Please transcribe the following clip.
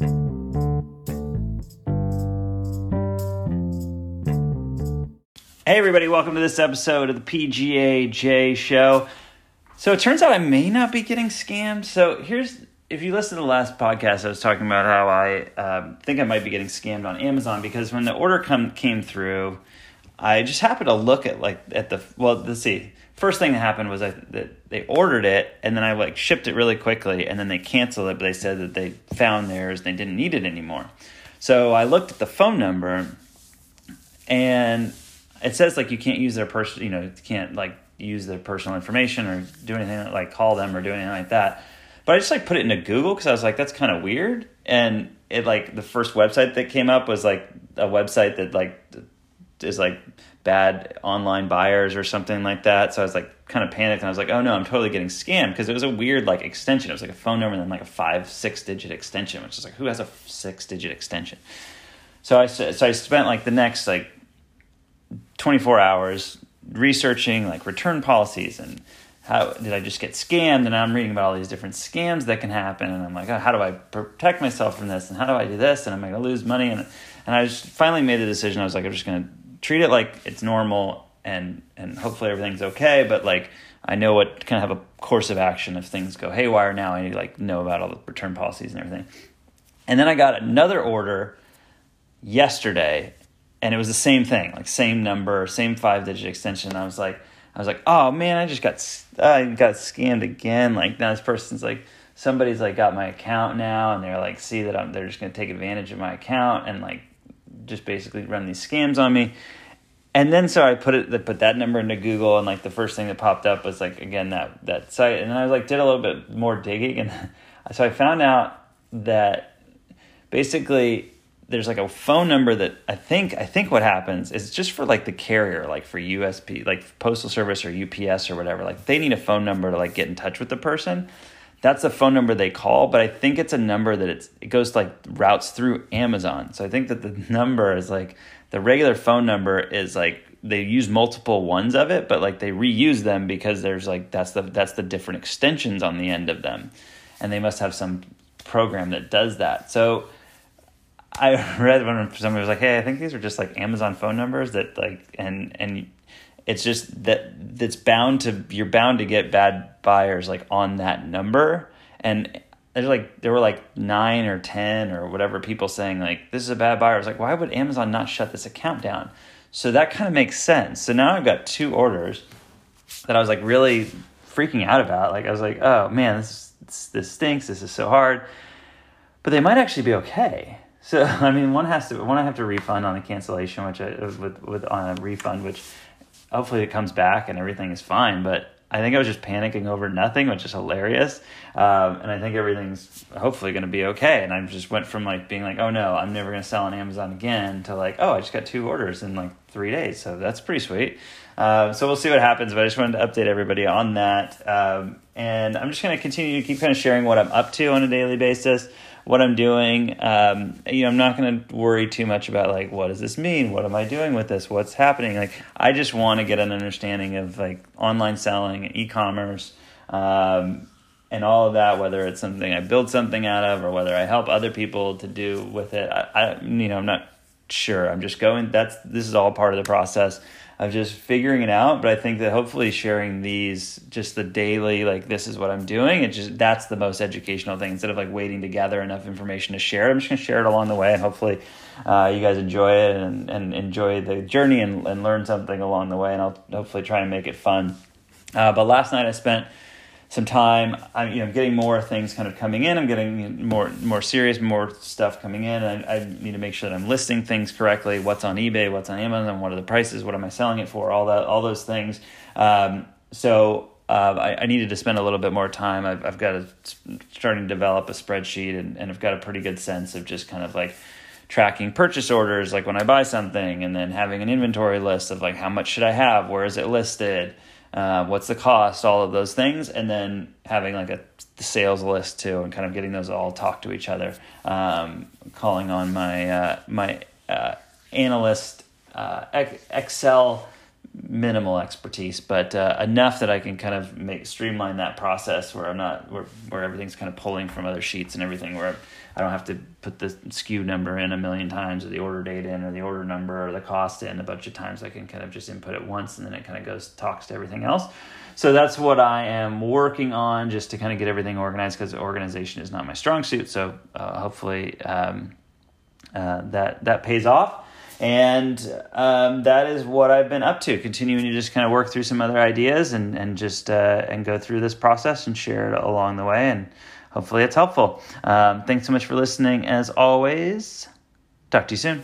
Hey, everybody, welcome to this episode of the PGA J Show. So, it turns out I may not be getting scammed. So, here's if you listen to the last podcast, I was talking about how I um, think I might be getting scammed on Amazon because when the order come came through, I just happened to look at like at the well, let's see. First thing that happened was I, that they ordered it and then I like shipped it really quickly and then they canceled it, but they said that they found theirs and they didn't need it anymore. So I looked at the phone number and it says like you can't use their person, you know, you can't like use their personal information or do anything like call them or do anything like that. But I just like put it into Google because I was like, that's kind of weird. And it like the first website that came up was like a website that like is like bad online buyers or something like that. So I was like kind of panicked and I was like, oh no, I'm totally getting scammed because it was a weird like extension. It was like a phone number and then like a five, six digit extension, which is like, who has a six digit extension? So I, so I spent like the next like 24 hours researching like return policies and how did I just get scammed? And I'm reading about all these different scams that can happen. And I'm like, oh, how do I protect myself from this? And how do I do this? And am I going to lose money? And, and I just finally made the decision. I was like, I'm just going to treat it like it's normal and, and hopefully everything's okay. But like, I know what kind of have a course of action if things go haywire now. I need to like know about all the return policies and everything. And then I got another order yesterday and it was the same thing, like same number, same five digit extension. I was like, I was like, oh man, I just got I got scammed again. Like now this person's like somebody's like got my account now, and they're like see that I'm they're just gonna take advantage of my account and like just basically run these scams on me. And then so I put it put that number into Google, and like the first thing that popped up was like again that that site, and I was like did a little bit more digging, and so I found out that basically there's like a phone number that I think I think what happens is just for like the carrier, like for USP, like postal service or UPS or whatever. Like they need a phone number to like get in touch with the person. That's the phone number they call, but I think it's a number that it's it goes like routes through Amazon. So I think that the number is like the regular phone number is like they use multiple ones of it, but like they reuse them because there's like that's the that's the different extensions on the end of them, and they must have some program that does that. So I read when somebody was like, "Hey, I think these are just like Amazon phone numbers that like and and it's just that that's bound to you're bound to get bad buyers like on that number and there's like there were like nine or ten or whatever people saying like this is a bad buyer. I was like, why would Amazon not shut this account down? So that kind of makes sense. So now I've got two orders that I was like really freaking out about. Like I was like, oh man, this this stinks. This is so hard. But they might actually be okay. So I mean, one has to one I have to refund on a cancellation, which I with with on a refund, which hopefully it comes back and everything is fine. But I think I was just panicking over nothing, which is hilarious. Um, and I think everything's hopefully going to be okay. And I just went from like being like, oh no, I'm never going to sell on Amazon again to like, oh, I just got two orders in like three days. So that's pretty sweet. Uh, so we'll see what happens. But I just wanted to update everybody on that. Um, and I'm just going to continue to keep kind of sharing what I'm up to on a daily basis what I'm doing. Um, you know, I'm not going to worry too much about like what does this mean? What am I doing with this? What's happening? Like, I just want to get an understanding of like online selling, e-commerce, um, and all of that. Whether it's something I build something out of, or whether I help other people to do with it. I, I you know, I'm not sure. I'm just going. That's this is all part of the process of just figuring it out. But I think that hopefully sharing these, just the daily, like this is what I'm doing, it just that's the most educational thing. Instead of like waiting to gather enough information to share it, I'm just gonna share it along the way, and hopefully uh, you guys enjoy it and, and enjoy the journey and, and learn something along the way. And I'll hopefully try and make it fun. Uh, but last night I spent some time. I'm you know getting more things kind of coming in. I'm getting more more serious, more stuff coming in. I, I need to make sure that I'm listing things correctly. What's on eBay? What's on Amazon? What are the prices? What am I selling it for? All that, all those things. Um, so uh, I, I, needed to spend a little bit more time. I've, I've got to starting to develop a spreadsheet, and, and I've got a pretty good sense of just kind of like tracking purchase orders, like when I buy something, and then having an inventory list of like how much should I have, where is it listed uh, what's the cost, all of those things, and then having like a sales list too, and kind of getting those all talk to each other. Um, calling on my uh, my uh, analyst uh, Excel minimal expertise, but uh, enough that I can kind of make streamline that process where I'm not where where everything's kind of pulling from other sheets and everything. Where I don't have to put the SKU number in a million times or the order date in or the order number or the cost in a bunch of times. I can kind of just input it once and then it kind of goes talks to everything else. So that's what I am working on just to kind of get everything organized because organization is not my strong suit. So uh, hopefully um, uh, that that pays off. And um, that is what I've been up to, continuing to just kind of work through some other ideas and, and just uh, and go through this process and share it along the way. And hopefully it's helpful. Um, thanks so much for listening. As always, talk to you soon.